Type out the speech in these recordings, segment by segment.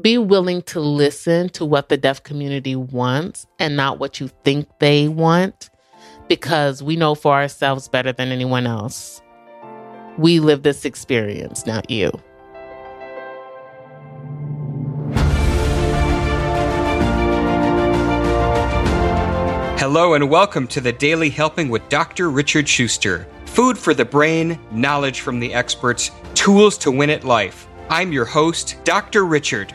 be willing to listen to what the deaf community wants and not what you think they want because we know for ourselves better than anyone else. We live this experience, not you. Hello and welcome to the Daily Helping with Dr. Richard Schuster. Food for the brain, knowledge from the experts, tools to win at life. I'm your host, Dr. Richard.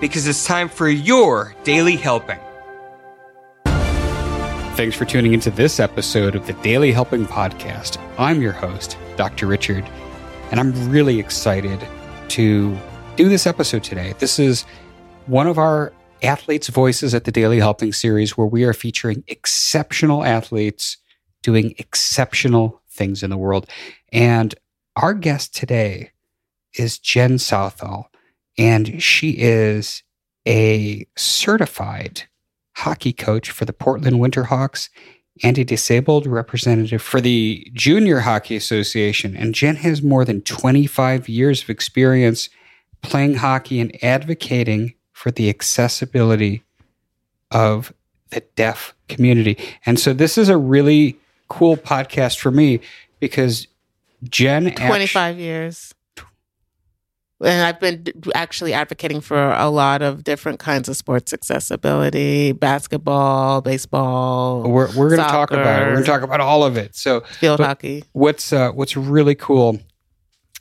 Because it's time for your daily helping. Thanks for tuning into this episode of the Daily Helping Podcast. I'm your host, Dr. Richard, and I'm really excited to do this episode today. This is one of our athletes' voices at the Daily Helping series where we are featuring exceptional athletes doing exceptional things in the world. And our guest today is Jen Southall, and she is a certified hockey coach for the Portland Winterhawks and a disabled representative for the Junior Hockey Association. And Jen has more than 25 years of experience playing hockey and advocating for the accessibility of the deaf community. And so this is a really cool podcast for me because Jen 25 years and I've been actually advocating for a lot of different kinds of sports accessibility, basketball, baseball. We're we're going to talk about it. We're going to talk about all of it. So field hockey. What's uh, what's really cool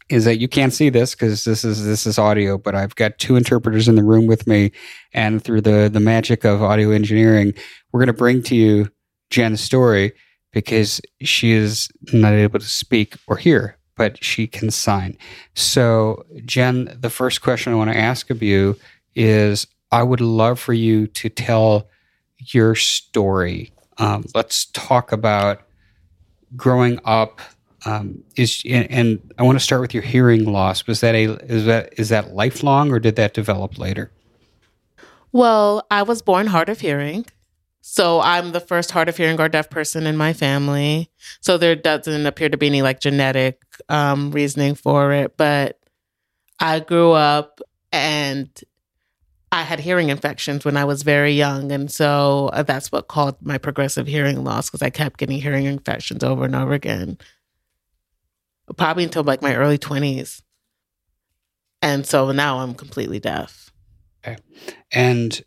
is that you can't see this because this is this is audio, but I've got two interpreters in the room with me, and through the the magic of audio engineering, we're going to bring to you Jen's story because she is not able to speak or hear but she can sign. So, Jen, the first question I want to ask of you is I would love for you to tell your story. Um, let's talk about growing up. Um, is and, and I want to start with your hearing loss. Was that a is that is that lifelong or did that develop later? Well, I was born hard of hearing. So I'm the first hard of hearing or deaf person in my family. So there doesn't appear to be any like genetic um, reasoning for it. But I grew up and I had hearing infections when I was very young. And so uh, that's what caused my progressive hearing loss because I kept getting hearing infections over and over again, probably until like my early 20s. And so now I'm completely deaf. Okay. And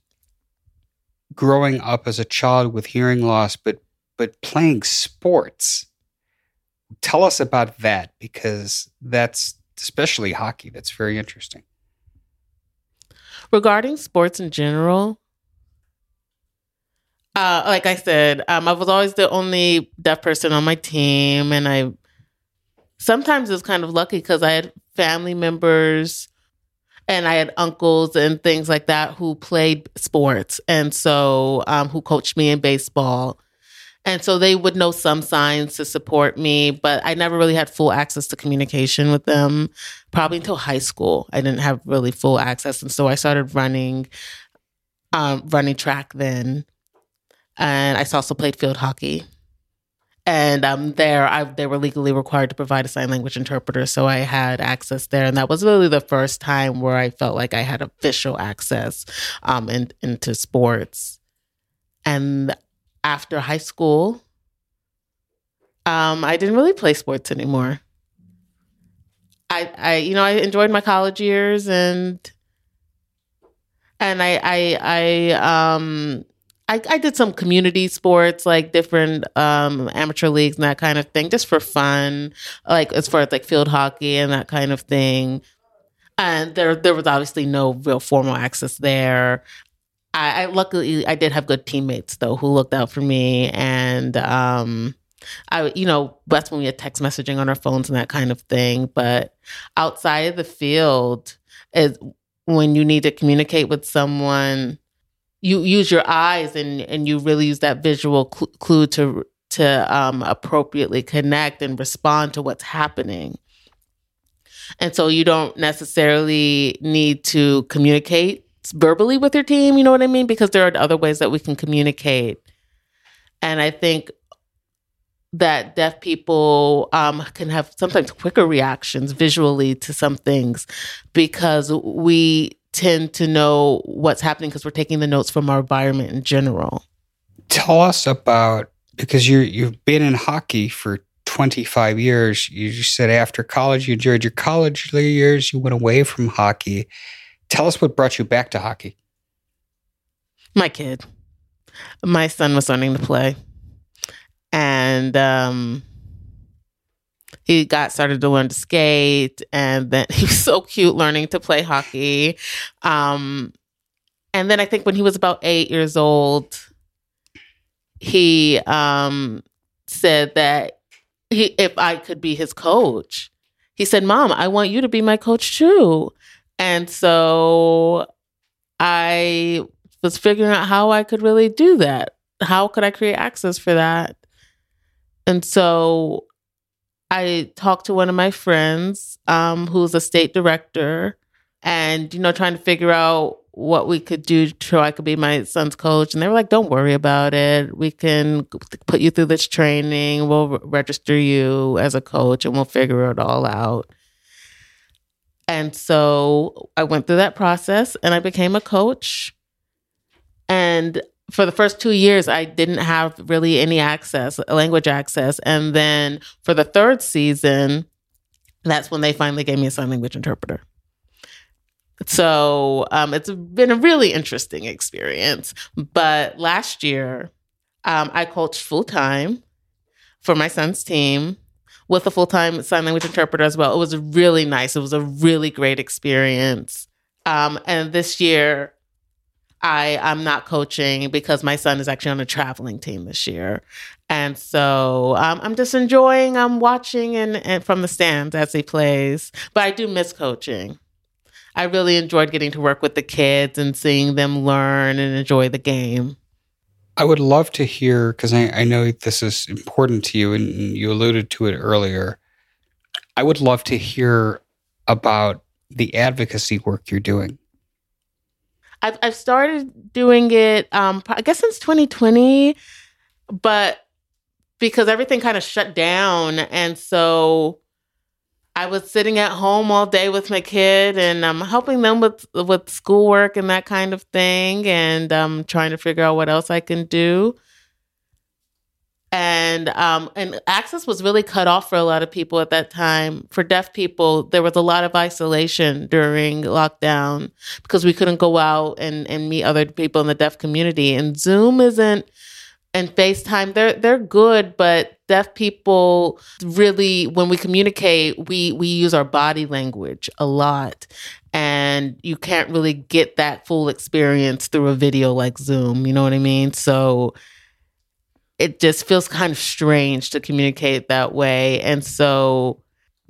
growing up as a child with hearing loss, but but playing sports. Tell us about that because that's especially hockey. That's very interesting. Regarding sports in general, uh, like I said, um, I was always the only deaf person on my team, and I sometimes was kind of lucky because I had family members and I had uncles and things like that who played sports, and so um, who coached me in baseball. And so they would know some signs to support me, but I never really had full access to communication with them. Probably until high school, I didn't have really full access, and so I started running, um, running track then, and I also played field hockey and um, there I, they were legally required to provide a sign language interpreter so i had access there. And that was really the first time where i felt like i had official access um, in, into sports. And after high school um, i didn't really play sports anymore. I, I you know i enjoyed my college years and and i i i um I, I did some community sports, like different um, amateur leagues and that kind of thing, just for fun, like as far as like field hockey and that kind of thing. And there, there was obviously no real formal access there. I, I luckily I did have good teammates though who looked out for me, and um, I, you know, that's when we had text messaging on our phones and that kind of thing. But outside of the field is when you need to communicate with someone you use your eyes and and you really use that visual cl- clue to to um, appropriately connect and respond to what's happening. And so you don't necessarily need to communicate verbally with your team, you know what I mean? Because there are other ways that we can communicate. And I think that deaf people um, can have sometimes quicker reactions visually to some things because we tend to know what's happening because we're taking the notes from our environment in general. Tell us about because you you've been in hockey for 25 years. You said after college you enjoyed your college years, you went away from hockey. Tell us what brought you back to hockey. My kid. My son was learning to play. And um he got started to learn to skate and then he was so cute learning to play hockey. Um and then I think when he was about 8 years old, he um, said that he, if I could be his coach, he said, Mom, I want you to be my coach too. And so I was figuring out how I could really do that. How could I create access for that? And so I talked to one of my friends um, who's a state director and, you know, trying to figure out what we could do so I could be my son's coach. And they were like, don't worry about it. We can put you through this training. We'll re- register you as a coach and we'll figure it all out. And so I went through that process and I became a coach. And for the first two years, I didn't have really any access, language access. And then for the third season, that's when they finally gave me a sign language interpreter. So um, it's been a really interesting experience. But last year, um, I coached full time for my son's team with a full time sign language interpreter as well. It was really nice. It was a really great experience. Um, and this year, I I'm not coaching because my son is actually on a traveling team this year, and so um, I'm just enjoying. I'm watching and, and from the stands as he plays, but I do miss coaching. I really enjoyed getting to work with the kids and seeing them learn and enjoy the game. I would love to hear because I, I know this is important to you and you alluded to it earlier. I would love to hear about the advocacy work you're doing. I've, I've started doing it, um, I guess since 2020, but because everything kind of shut down. And so I was sitting at home all day with my kid and I'm um, helping them with with schoolwork and that kind of thing and um trying to figure out what else I can do. And um and access was really cut off for a lot of people at that time. For deaf people, there was a lot of isolation during lockdown because we couldn't go out and, and meet other people in the deaf community. And Zoom isn't and FaceTime, they're they're good, but deaf people really when we communicate, we we use our body language a lot. And you can't really get that full experience through a video like Zoom, you know what I mean? So it just feels kind of strange to communicate that way. And so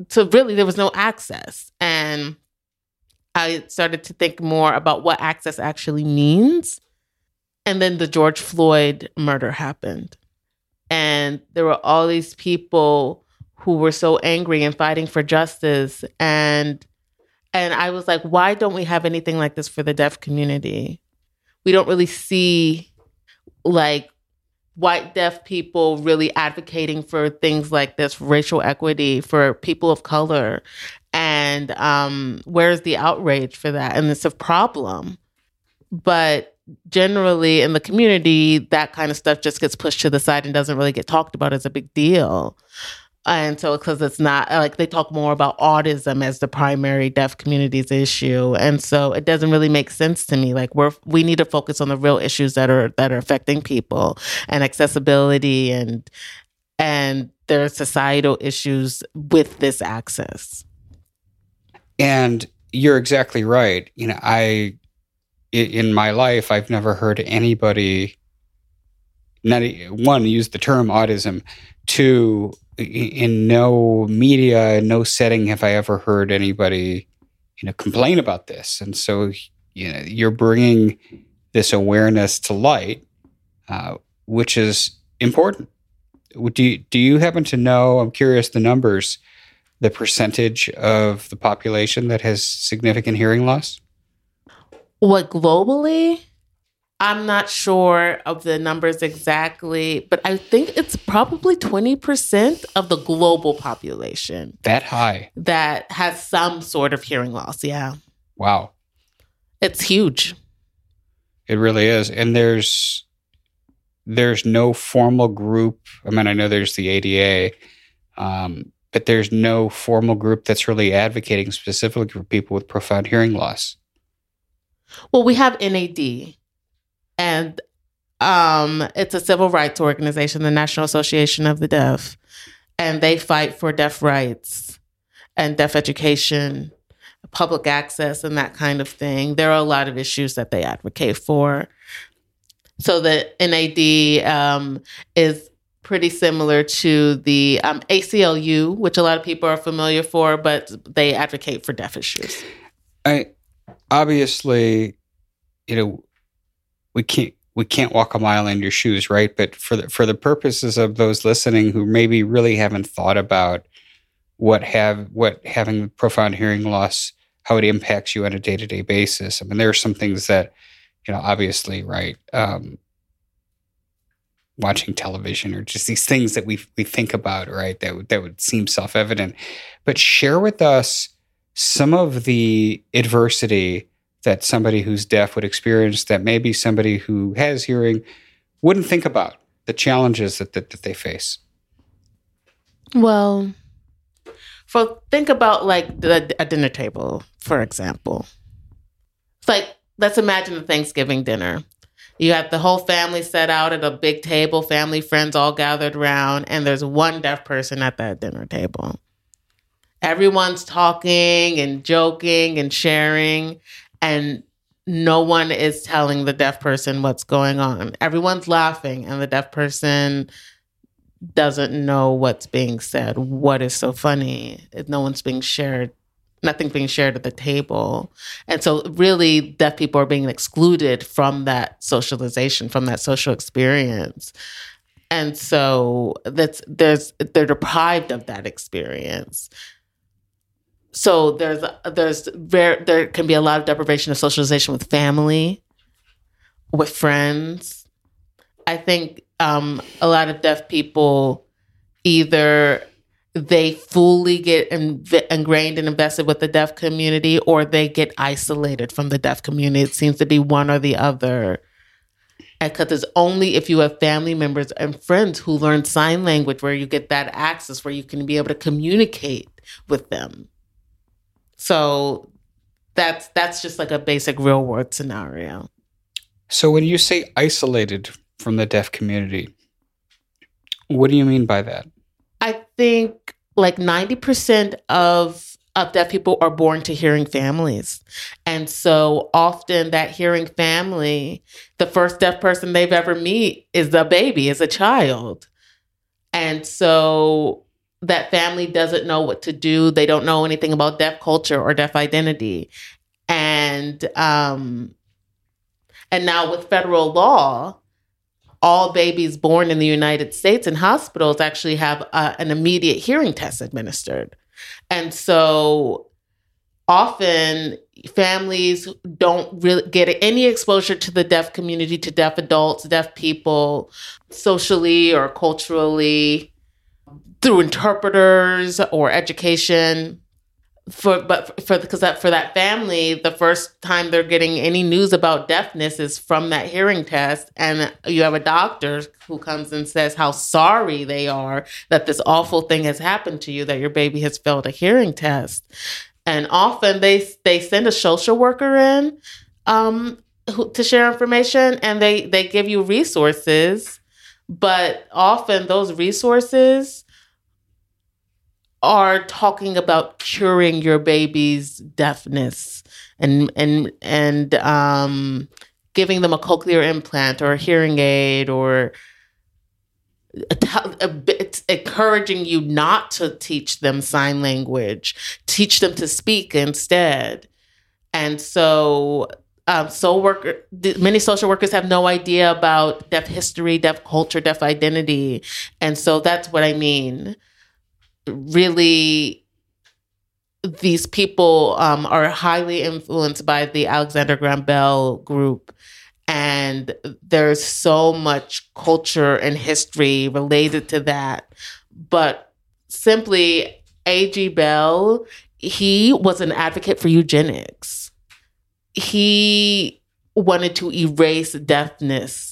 so really there was no access. And I started to think more about what access actually means and then the George Floyd murder happened. And there were all these people who were so angry and fighting for justice and and I was like, why don't we have anything like this for the deaf community? We don't really see like white deaf people really advocating for things like this racial equity for people of color. And um, where's the outrage for that? And it's a problem. But generally in the community, that kind of stuff just gets pushed to the side and doesn't really get talked about as a big deal. And so, because it's not like they talk more about audism as the primary deaf community's issue, and so it doesn't really make sense to me. Like we're we need to focus on the real issues that are that are affecting people and accessibility and and there are societal issues with this access. And you're exactly right. You know, I in my life, I've never heard anybody not one use the term audism. Two, in no media, no setting have I ever heard anybody, you know, complain about this. And so, you know, you're bringing this awareness to light, uh, which is important. Do you, do you happen to know? I'm curious the numbers, the percentage of the population that has significant hearing loss. What globally? I'm not sure of the numbers exactly, but I think it's probably 20% of the global population. That high. That has some sort of hearing loss. Yeah. Wow. It's huge. It really is. And there's there's no formal group. I mean, I know there's the ADA, um, but there's no formal group that's really advocating specifically for people with profound hearing loss. Well, we have NAD, and um, it's a civil rights organization, the National Association of the Deaf, and they fight for deaf rights and deaf education, public access, and that kind of thing. There are a lot of issues that they advocate for. So the NAD um, is pretty similar to the um, ACLU, which a lot of people are familiar for, but they advocate for deaf issues. I obviously, you know, we can't we can't walk a mile in your shoes, right? But for the for the purposes of those listening who maybe really haven't thought about what have what having profound hearing loss, how it impacts you on a day to day basis. I mean, there are some things that, you know, obviously, right. Um, watching television or just these things that we we think about, right? That that would seem self evident, but share with us some of the adversity that somebody who's deaf would experience that maybe somebody who has hearing wouldn't think about the challenges that, that, that they face. Well for think about like the, a dinner table for example. It's like let's imagine a thanksgiving dinner. You have the whole family set out at a big table family friends all gathered around and there's one deaf person at that dinner table. Everyone's talking and joking and sharing and no one is telling the deaf person what's going on. Everyone's laughing and the deaf person doesn't know what's being said. What is so funny no one's being shared nothing being shared at the table. And so really deaf people are being excluded from that socialization from that social experience. And so that's there's they're deprived of that experience so there's there's very there can be a lot of deprivation of socialization with family, with friends. I think um, a lot of deaf people either they fully get inv- ingrained and invested with the deaf community or they get isolated from the deaf community. It seems to be one or the other. Because it's only if you have family members and friends who learn sign language where you get that access where you can be able to communicate with them. So that's that's just like a basic real world scenario. So when you say isolated from the deaf community, what do you mean by that? I think like 90% of of deaf people are born to hearing families. And so often that hearing family, the first deaf person they've ever meet is a baby, is a child. And so that family doesn't know what to do. They don't know anything about deaf culture or deaf identity. And um and now with federal law, all babies born in the United States in hospitals actually have uh, an immediate hearing test administered. And so often families don't really get any exposure to the deaf community, to deaf adults, deaf people, socially or culturally through interpreters or education for but for because that for that family the first time they're getting any news about deafness is from that hearing test. And you have a doctor who comes and says how sorry they are that this awful thing has happened to you that your baby has failed a hearing test. And often they they send a social worker in um, who, to share information and they they give you resources. But often those resources are talking about curing your baby's deafness and and and um, giving them a cochlear implant or a hearing aid or it's encouraging you not to teach them sign language. Teach them to speak instead. And so um, soul worker, many social workers have no idea about deaf history, deaf culture, deaf identity, and so that's what I mean. Really, these people um, are highly influenced by the Alexander Graham Bell group, and there's so much culture and history related to that. But simply, A.G. Bell, he was an advocate for eugenics. He wanted to erase deafness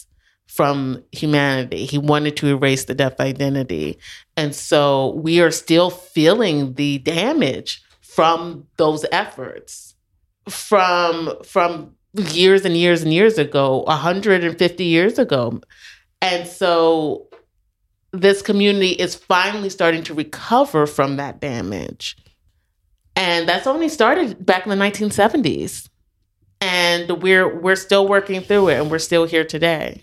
from humanity. He wanted to erase the deaf identity. And so we are still feeling the damage from those efforts. From from years and years and years ago 150 years ago. And so this community is finally starting to recover from that damage. And that's only started back in the 1970s and we're we're still working through it and we're still here today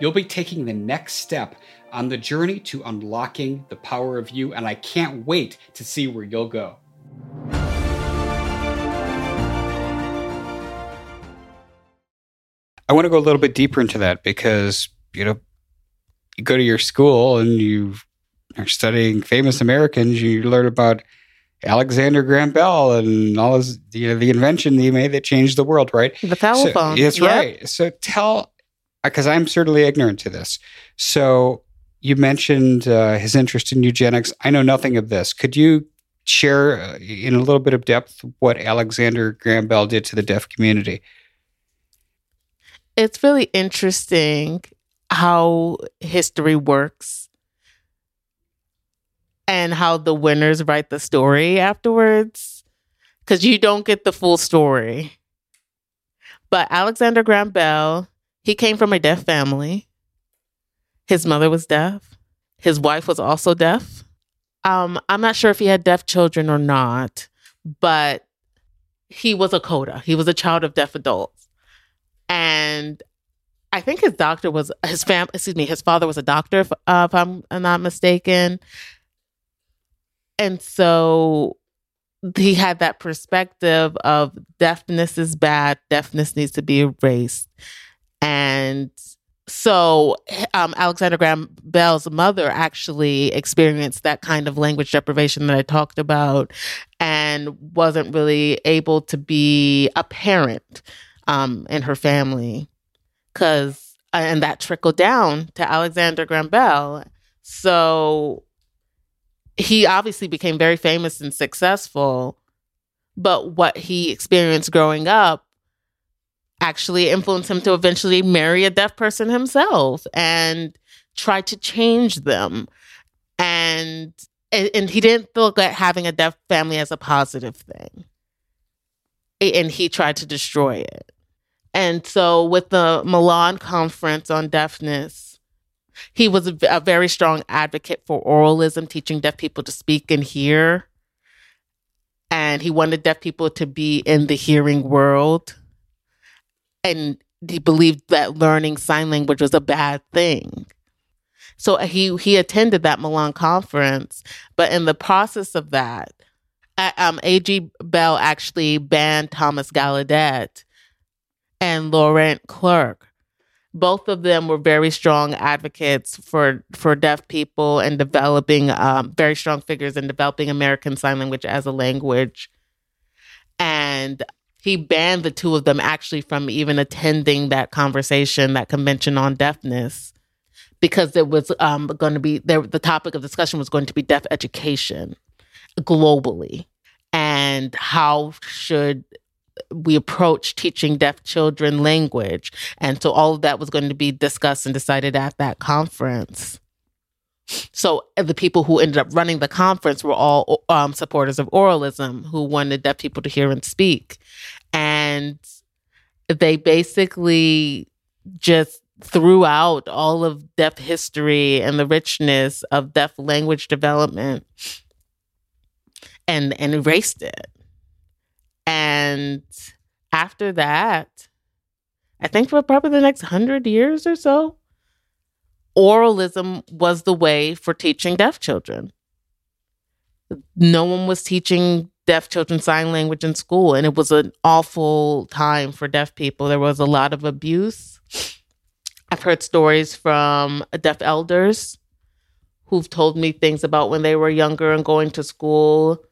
You'll be taking the next step on the journey to unlocking the power of you, and I can't wait to see where you'll go. I want to go a little bit deeper into that because, you know, you go to your school and you are studying famous Americans, you learn about Alexander Graham Bell and all his, you know, the invention that he made that changed the world, right? The telephone. So, that's yep. right. So tell because I'm certainly ignorant to this. So you mentioned uh, his interest in eugenics. I know nothing of this. Could you share uh, in a little bit of depth what Alexander Graham Bell did to the deaf community? It's really interesting how history works and how the winners write the story afterwards because you don't get the full story. But Alexander Graham Bell he came from a deaf family. His mother was deaf. His wife was also deaf. Um, I'm not sure if he had deaf children or not, but he was a coda. He was a child of deaf adults. And I think his doctor was his fam. Excuse me, his father was a doctor, if, uh, if I'm not mistaken. And so he had that perspective of deafness is bad. Deafness needs to be erased. And so um, Alexander Graham Bell's mother actually experienced that kind of language deprivation that I talked about and wasn't really able to be a parent um, in her family. Because, uh, and that trickled down to Alexander Graham Bell. So he obviously became very famous and successful. But what he experienced growing up actually influenced him to eventually marry a deaf person himself and try to change them. And and he didn't look at having a deaf family as a positive thing. And he tried to destroy it. And so with the Milan conference on deafness, he was a, a very strong advocate for oralism, teaching deaf people to speak and hear. And he wanted deaf people to be in the hearing world and he believed that learning sign language was a bad thing. So he he attended that Milan conference, but in the process of that, um, A.G. Bell actually banned Thomas Gallaudet and Laurent Clerc. Both of them were very strong advocates for for deaf people and developing um, very strong figures in developing American Sign Language as a language. And he banned the two of them actually from even attending that conversation, that convention on deafness, because it was um, going to be there. The topic of discussion was going to be deaf education globally, and how should we approach teaching deaf children language, and so all of that was going to be discussed and decided at that conference. So the people who ended up running the conference were all um, supporters of oralism who wanted deaf people to hear and speak. And they basically just threw out all of deaf history and the richness of deaf language development and and erased it. And after that, I think for probably the next hundred years or so, oralism was the way for teaching deaf children. No one was teaching deaf children sign language in school, and it was an awful time for deaf people. There was a lot of abuse. I've heard stories from deaf elders who've told me things about when they were younger and going to school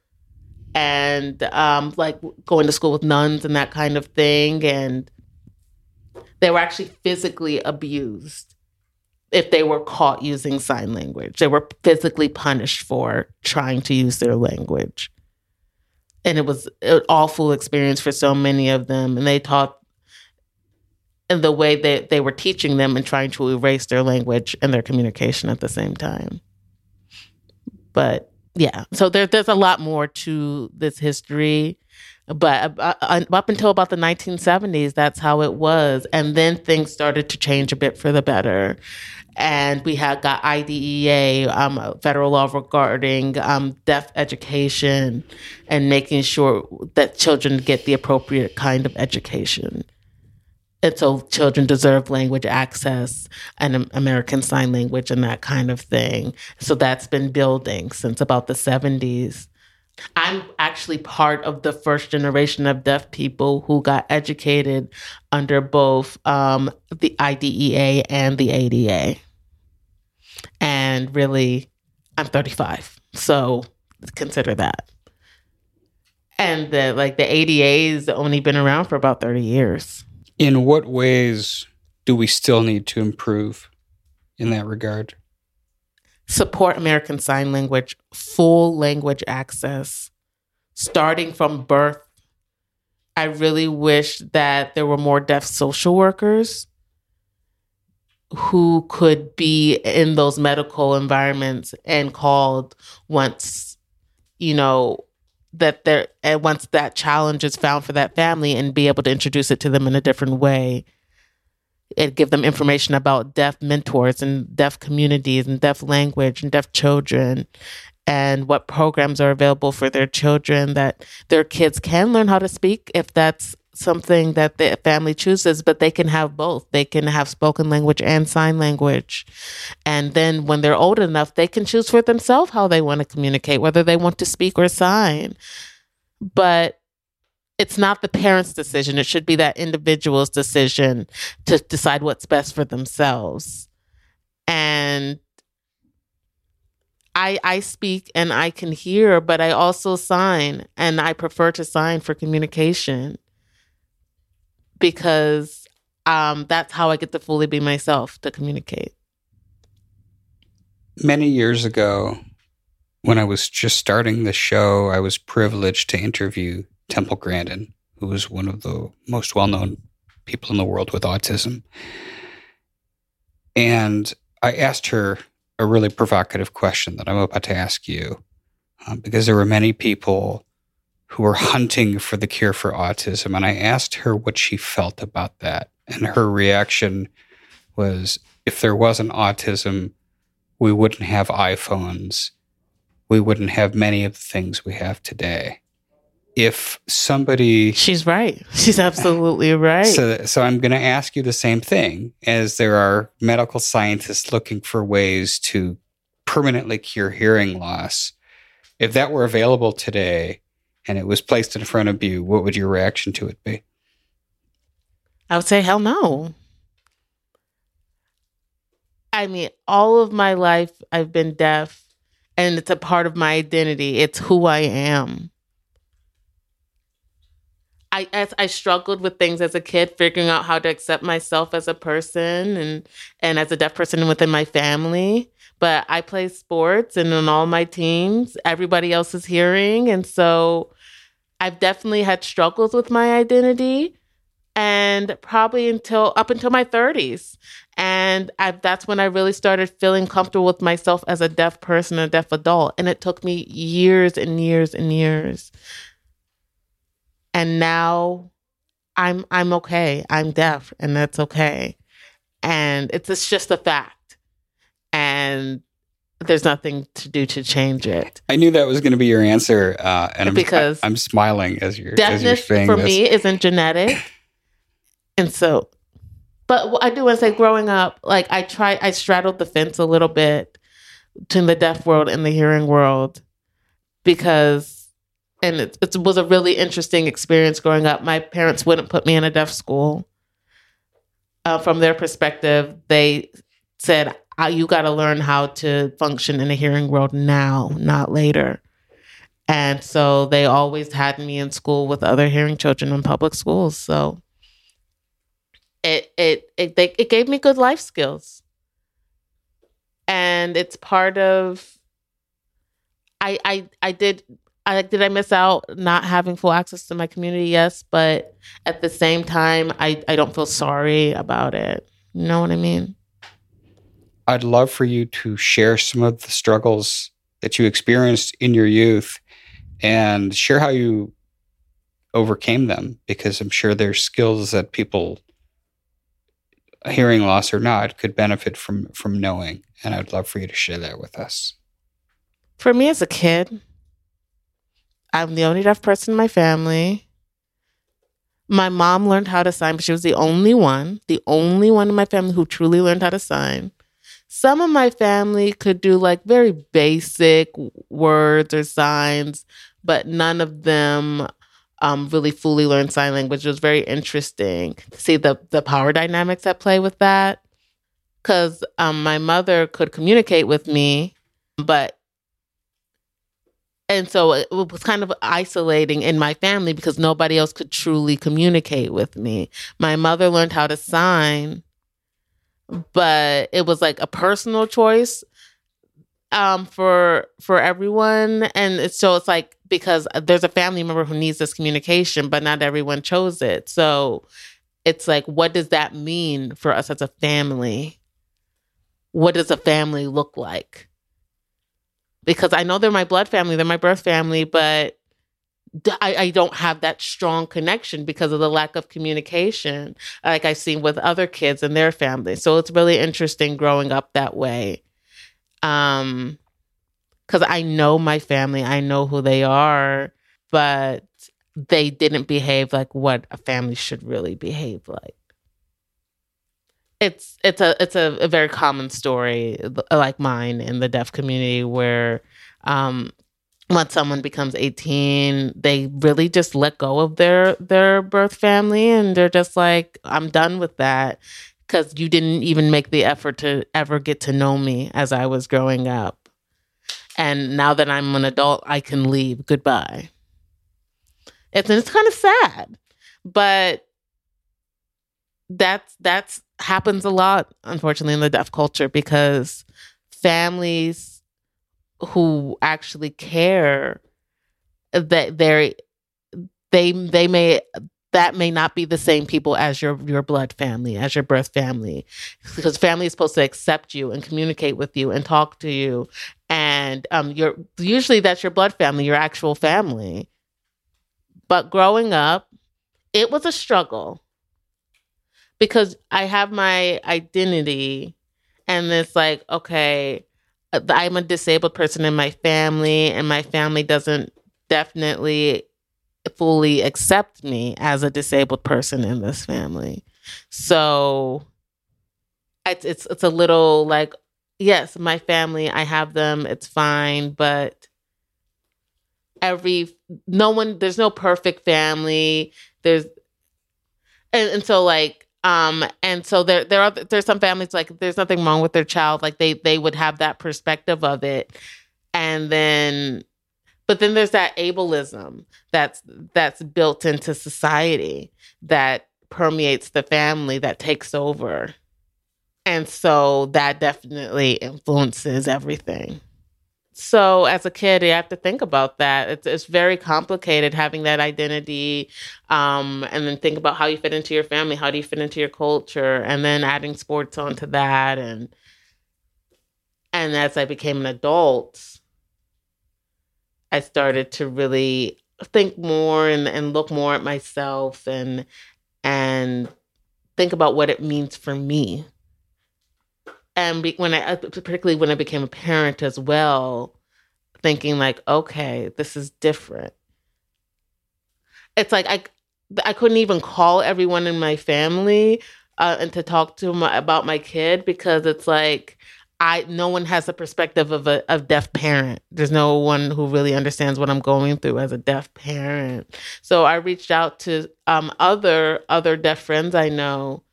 and um, like going to school with nuns and that kind of thing. And they were actually physically abused if they were caught using sign language. They were physically punished for trying to use their language. And it was an awful experience for so many of them. And they taught in the way that they were teaching them and trying to erase their language and their communication at the same time. But yeah, so there, there's a lot more to this history. But uh, uh, up until about the 1970s, that's how it was. And then things started to change a bit for the better and we had got IDEA, um, federal law regarding um, deaf education, and making sure that children get the appropriate kind of education. And so children deserve language access and American Sign Language and that kind of thing. So that's been building since about the 70s. I'm actually part of the first generation of deaf people who got educated under both um, the IDEA and the ADA. And really, I'm 35. So consider that. And the like the ADA's only been around for about 30 years. In what ways do we still need to improve in that regard? Support American Sign Language, full language access, starting from birth. I really wish that there were more deaf social workers who could be in those medical environments and called once, you know, that there and once that challenge is found for that family and be able to introduce it to them in a different way and give them information about deaf mentors and deaf communities and deaf language and deaf children and what programs are available for their children that their kids can learn how to speak if that's something that the family chooses, but they can have both. They can have spoken language and sign language. And then when they're old enough, they can choose for themselves how they want to communicate, whether they want to speak or sign. But it's not the parent's decision. It should be that individual's decision to decide what's best for themselves. And I I speak and I can hear, but I also sign and I prefer to sign for communication because um, that's how I get to fully be myself to communicate. Many years ago, when I was just starting the show, I was privileged to interview Temple Grandin, who was one of the most well known people in the world with autism. And I asked her a really provocative question that I'm about to ask you, um, because there were many people who were hunting for the cure for autism. And I asked her what she felt about that. And her reaction was if there wasn't autism, we wouldn't have iPhones. We wouldn't have many of the things we have today. If somebody. She's right. She's absolutely right. So, so I'm going to ask you the same thing as there are medical scientists looking for ways to permanently cure hearing loss. If that were available today, and it was placed in front of you, what would your reaction to it be? I would say, hell no. I mean, all of my life I've been deaf, and it's a part of my identity. It's who I am. I as I struggled with things as a kid, figuring out how to accept myself as a person and and as a deaf person within my family. But I play sports, and on all my teams, everybody else is hearing, and so I've definitely had struggles with my identity. and probably until up until my 30s. And I, that's when I really started feeling comfortable with myself as a deaf person, a deaf adult. And it took me years and years and years. And now I'm I'm okay. I'm deaf, and that's okay. And it's, it's just a fact. And there's nothing to do to change it. I knew that was going to be your answer, uh, and I'm, Because I, am smiling as you're as you're Deafness saying for this. me isn't genetic. and so, but what I do want to say, growing up, like I tried, I straddled the fence a little bit between the deaf world and the hearing world because, and it, it was a really interesting experience growing up. My parents wouldn't put me in a deaf school. Uh, from their perspective, they said, uh, you got to learn how to function in the hearing world now, not later. And so they always had me in school with other hearing children in public schools. So it it it they, it gave me good life skills. And it's part of I I I did I did I miss out not having full access to my community? Yes, but at the same time I I don't feel sorry about it. You know what I mean? I'd love for you to share some of the struggles that you experienced in your youth and share how you overcame them because I'm sure there's skills that people hearing loss or not could benefit from from knowing and I'd love for you to share that with us. For me as a kid, I'm the only deaf person in my family. My mom learned how to sign, but she was the only one, the only one in my family who truly learned how to sign. Some of my family could do like very basic words or signs, but none of them um, really fully learned sign language. It was very interesting to see the the power dynamics at play with that. Because um, my mother could communicate with me, but and so it was kind of isolating in my family because nobody else could truly communicate with me. My mother learned how to sign, but it was like a personal choice um for for everyone. And so it's like because there's a family member who needs this communication but not everyone chose it. So it's like what does that mean for us as a family? What does a family look like because i know they're my blood family they're my birth family but I don't have that strong connection because of the lack of communication like i've seen with other kids and their families so it's really interesting growing up that way. Um because i know my family i know who they are but they didn't behave like what a family should really behave like it's it's a it's a, a very common story like mine in the deaf community where um once someone becomes 18 they really just let go of their their birth family and they're just like i'm done with that because you didn't even make the effort to ever get to know me as i was growing up. And now that i'm an adult i can leave. Goodbye. It's, it's kind of sad but that's that's happens a lot unfortunately in the deaf culture because families who actually care that they they they may that may not be the same people as your your blood family as your birth family. Because family is supposed to accept you and communicate with you and talk to you. And um your usually that's your blood family your actual family. But growing up it was a struggle because I have my identity and it's like, okay, uh, I'm a disabled person in my family, and my family doesn't definitely fully accept me as a disabled person in this family. So it's it's it's a little like, yes, my family, I have them, it's fine, but every no one there's no perfect family. There's and, and so like um and so there there are there's some families like there's nothing wrong with their child like they they would have that perspective of it. And then but then there's that ableism that's that's built into society that permeates the family that takes over. And so that definitely influences everything so as a kid, you have to think about that. It's it's very complicated having that identity, um, and then think about how you fit into your family, how do you fit into your culture, and then adding sports onto that, and and as I became an adult, I started to really think more and, and look more at myself and and think about what it means for me and be, when I, uh, particularly when I became a parent as well, thinking like, okay, this is different. It's like I, I couldn't even call everyone in my family uh, and to talk to them about my kid because it's like I no one has a perspective of a of deaf parent. There's no one who really understands what I'm going through as a deaf parent. So I reached out to um, other other deaf friends I know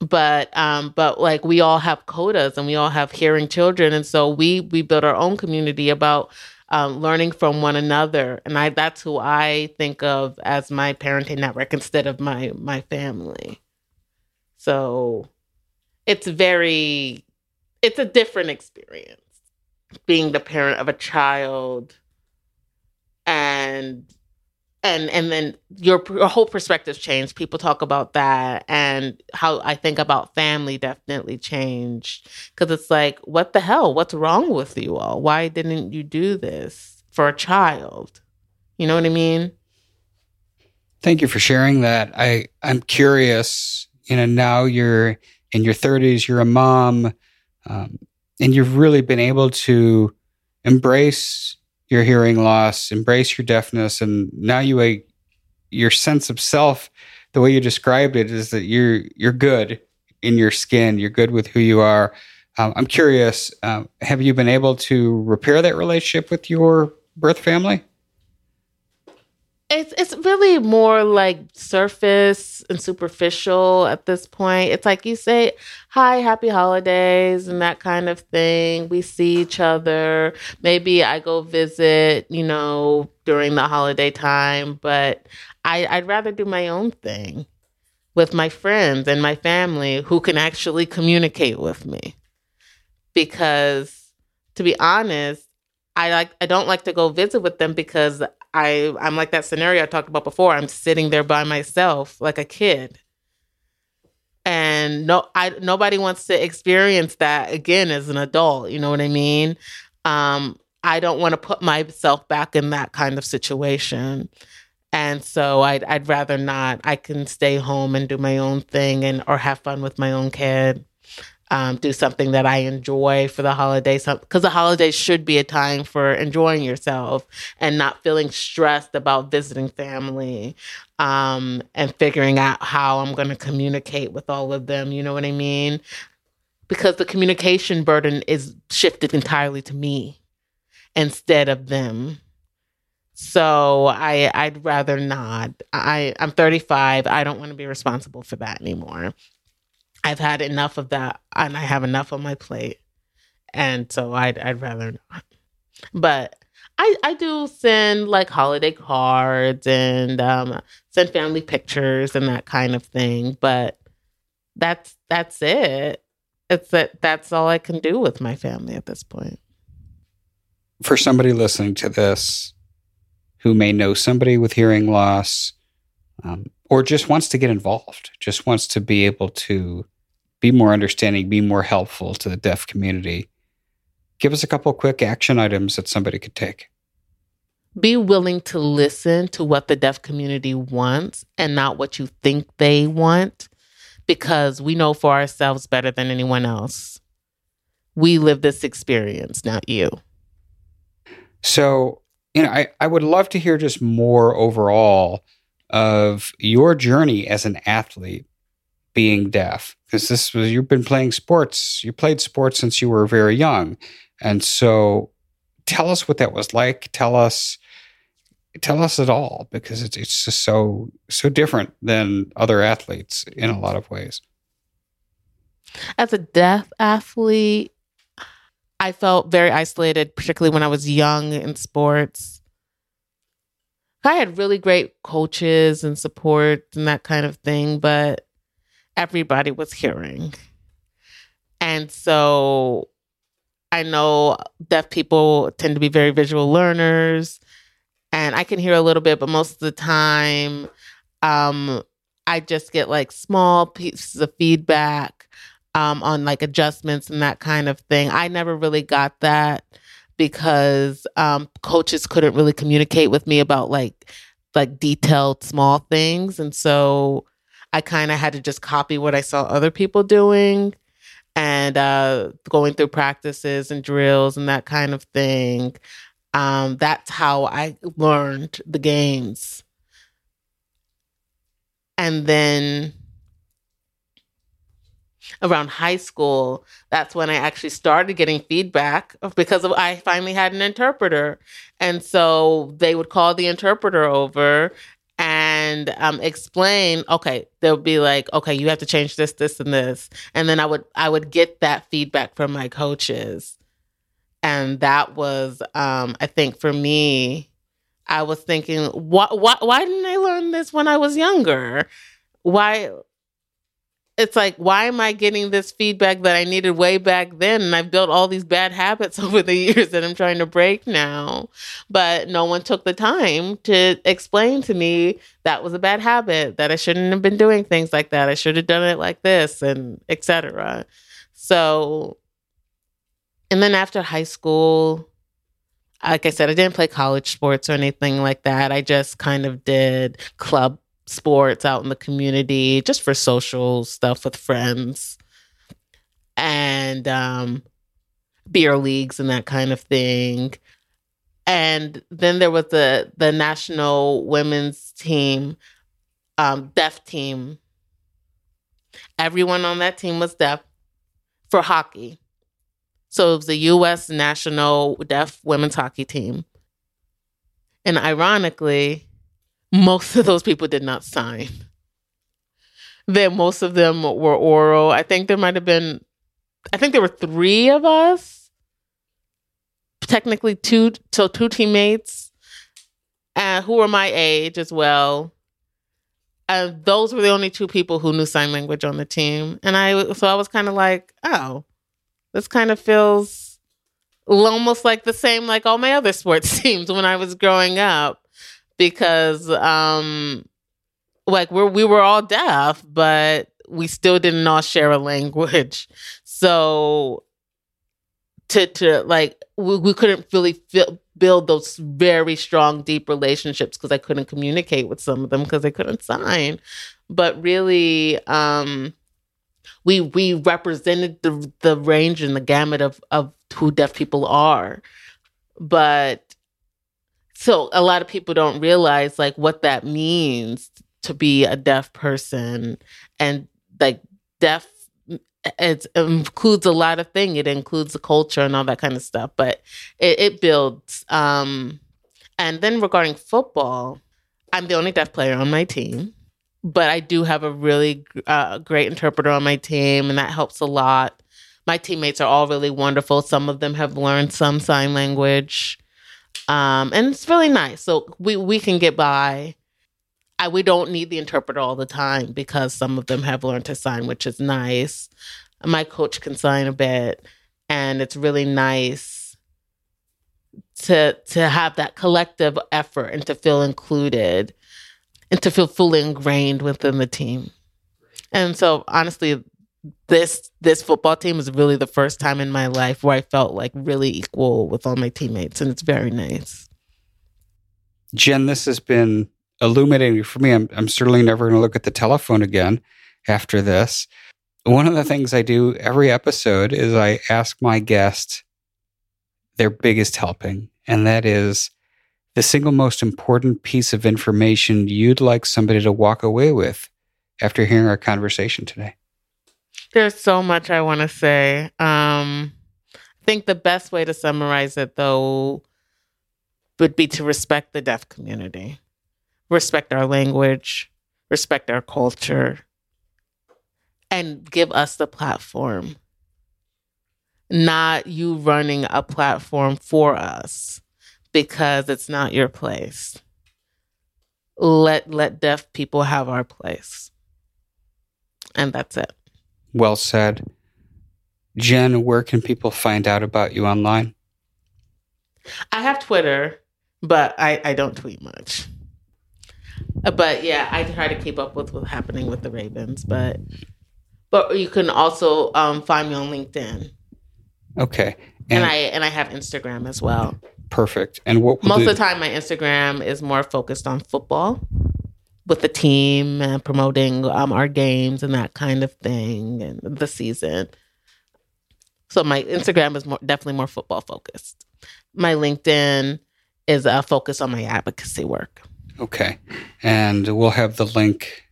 but um but like we all have codas and we all have hearing children. And so we we build our own community about um, learning from one another. And i that's who i think of as my parenting network instead of my my family. So it's very it's a different experience being the parent of a child and and and then your, your whole perspectives changed. People talk about that and how i think about family definitely changed. Because it's like what the hell? What's wrong with you all? Why didn't you do this for a child? You know what i mean? Thank you for sharing that. I i'm curious you know now you're in your 30s you're a mom um, and you've really been able to embrace your hearing loss, embrace your deafness, and now you your sense of self. The way you described it is that you're you're good in your skin. You're good with who you are. Um, I'm curious. Um, have you been able to repair that relationship with your birth family? It's it's really more like surface and superficial at this point. It's like you say, "Hi, happy holidays" and that kind of thing. We see each other. Maybe I go visit, you know, during the holiday time, but I, I'd rather do my own thing with my friends and my family who can actually communicate with me. Because to be honest, I like I don't like to go visit with them because I I'm like that scenario I talked about before. I'm sitting there by myself like a kid. And no I nobody wants to experience that again as an adult, you know what I mean? Um I don't want to put myself back in that kind of situation. And so I'd I'd rather not. I can stay home and do my own thing and or have fun with my own kid um, do something that I enjoy for the holiday. because the holidays should be a time for enjoying yourself and not feeling stressed about visiting family um, and figuring out how I'm going to communicate with all of them. You know what I mean? Because the communication burden is shifted entirely to me instead of them. So I I'd rather not. I I'm 35. I don't want to be responsible for that anymore. I've had enough of that and I have enough on my plate. And so I'd I'd rather not. But I I do send like holiday cards and um send family pictures and that kind of thing, but that's that's it. It's that that's all I can do with my family at this point. For somebody listening to this who may know somebody with hearing loss, um, or just wants to get involved, just wants to be able to be more understanding, be more helpful to the deaf community. Give us a couple quick action items that somebody could take. Be willing to listen to what the deaf community wants and not what you think they want, because we know for ourselves better than anyone else. We live this experience, not you. So, you know, I, I would love to hear just more overall of your journey as an athlete being deaf. Because this was you've been playing sports you played sports since you were very young. And so tell us what that was like. Tell us tell us it all because it's, it's just so so different than other athletes in a lot of ways. As a deaf athlete i felt very isolated particularly when i was young in sports. I had really great coaches and support and that kind of thing, but everybody was hearing. And so I know deaf people tend to be very visual learners, and I can hear a little bit, but most of the time, um, I just get like small pieces of feedback um, on like adjustments and that kind of thing. I never really got that because um, coaches couldn't really communicate with me about like like detailed small things, and so I kind of had to just copy what I saw other people doing and uh, going through practices and drills and that kind of thing. Um, that's how I learned the games. And then around high school, that's when I actually started getting feedback because of, I finally had an interpreter. And so they would call the interpreter over and um, explain okay they'll be like okay you have to change this this and this. And then i would i would get that feedback from my coaches. And that was um, i think for me i was thinking why, why why didn't i learn this when i was younger? Why it's like, why am I getting this feedback that I needed way back then? And I've built all these bad habits over the years that I'm trying to break now. But no one took the time to explain to me that was a bad habit, that I shouldn't have been doing things like that. I should have done it like this, and etc. So, and then after high school, like I said, I didn't play college sports or anything like that. I just kind of did club sports out in the community just for social stuff with friends and um, beer leagues and that kind of thing. And then there was the the national women's team, um, deaf team. Everyone on that team was deaf for hockey. So it was the U.S. national deaf women's hockey team. And ironically, most of those people did not sign. That most of them were oral. I think there might have been, I think there were three of us, technically two, so two teammates, uh, who were my age as well. And those were the only two people who knew sign language on the team. And I, so I was kind of like, oh, this kind of feels almost like the same like all my other sports teams when I was growing up because um like we're we were all deaf, but we still didn't all share a language. So to to like we, we couldn't really feel, build those very strong deep relationships because I couldn't communicate with some of them because they couldn't sign. But really um we we represented the the range and the gamut of of who deaf people are. But so a lot of people don't realize like what that means to be a deaf person. And like deaf it includes a lot of things it includes the culture and all that kind of stuff but it, it builds um and then regarding football i'm the only deaf player on my team but i do have a really uh, great interpreter on my team and that helps a lot. My teammates are all really wonderful. Some of them have learned some sign language um, and it's really nice. So we we can get by. I, we don't need the interpreter all the time because some of them have learned to sign, which is nice. My coach can sign a bit, and it's really nice to to have that collective effort and to feel included and to feel fully ingrained within the team. And so honestly, this this football team is really the first time in my life where I felt like really equal with all my teammates, and it's very nice. Jen, this has been illuminating for me. I'm, I'm certainly never going to look at the telephone again after this. One of the things I do every episode is I ask my guest their biggest helping, and that is the single most important piece of information you'd like somebody to walk away with after hearing our conversation today. There's so much I want to say. Um, I think the best way to summarize it, though, would be to respect the deaf community, respect our language, respect our culture, and give us the platform. Not you running a platform for us because it's not your place. Let let deaf people have our place. And that's it. Well said. Jen, where can people find out about you online? I have Twitter, but I, I don't tweet much. Uh, but yeah, I try to keep up with what's happening with the Ravens. But but you can also um, find me on LinkedIn. Okay, and, and, I and I have Instagram as well. Perfect. And what most do- of the time, my Instagram is more focused on football with the team and promoting um, our games and that kind of thing and the season. So my Instagram is more definitely more football focused. My LinkedIn is a focus on my advocacy work. Okay. And we'll have the link,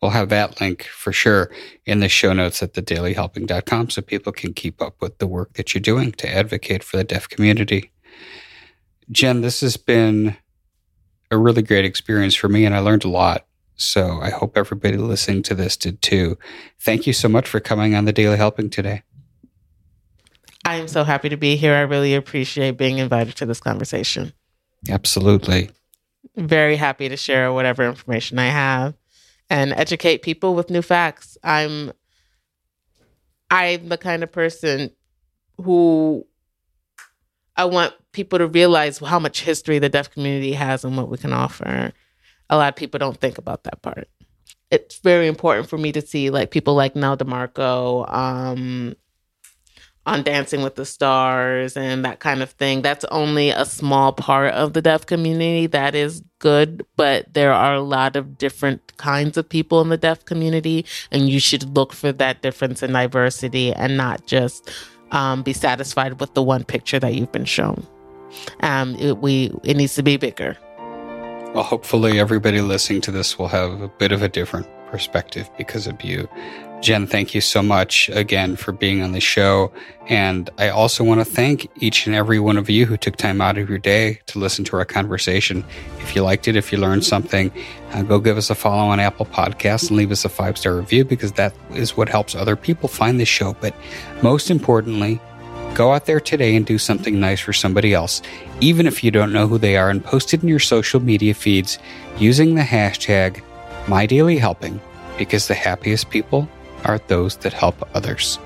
we'll have that link for sure in the show notes at thedailyhelping.com so people can keep up with the work that you're doing to advocate for the deaf community. Jen, this has been a really great experience for me and I learned a lot. So I hope everybody listening to this did too. Thank you so much for coming on the Daily Helping today. I am so happy to be here. I really appreciate being invited to this conversation. Absolutely very happy to share whatever information I have and educate people with new facts. I'm I'm the kind of person who I want people to realize how much history the deaf community has and what we can offer. A lot of people don't think about that part. It's very important for me to see like people like Nyle DiMarco, um, on Dancing with the Stars and that kind of thing. That's only a small part of the deaf community that is good, but there are a lot of different kinds of people in the deaf community, and you should look for that difference in diversity and not just um, be satisfied with the one picture that you've been shown. Um, it, we it needs to be bigger. Well, hopefully, everybody listening to this will have a bit of a different perspective because of you. Jen, thank you so much again for being on the show. And I also want to thank each and every one of you who took time out of your day to listen to our conversation. If you liked it, if you learned something, uh, go give us a follow on Apple Podcasts and leave us a five star review because that is what helps other people find the show. But most importantly, go out there today and do something nice for somebody else, even if you don't know who they are, and post it in your social media feeds using the hashtag MyDailyHelping because the happiest people are those that help others.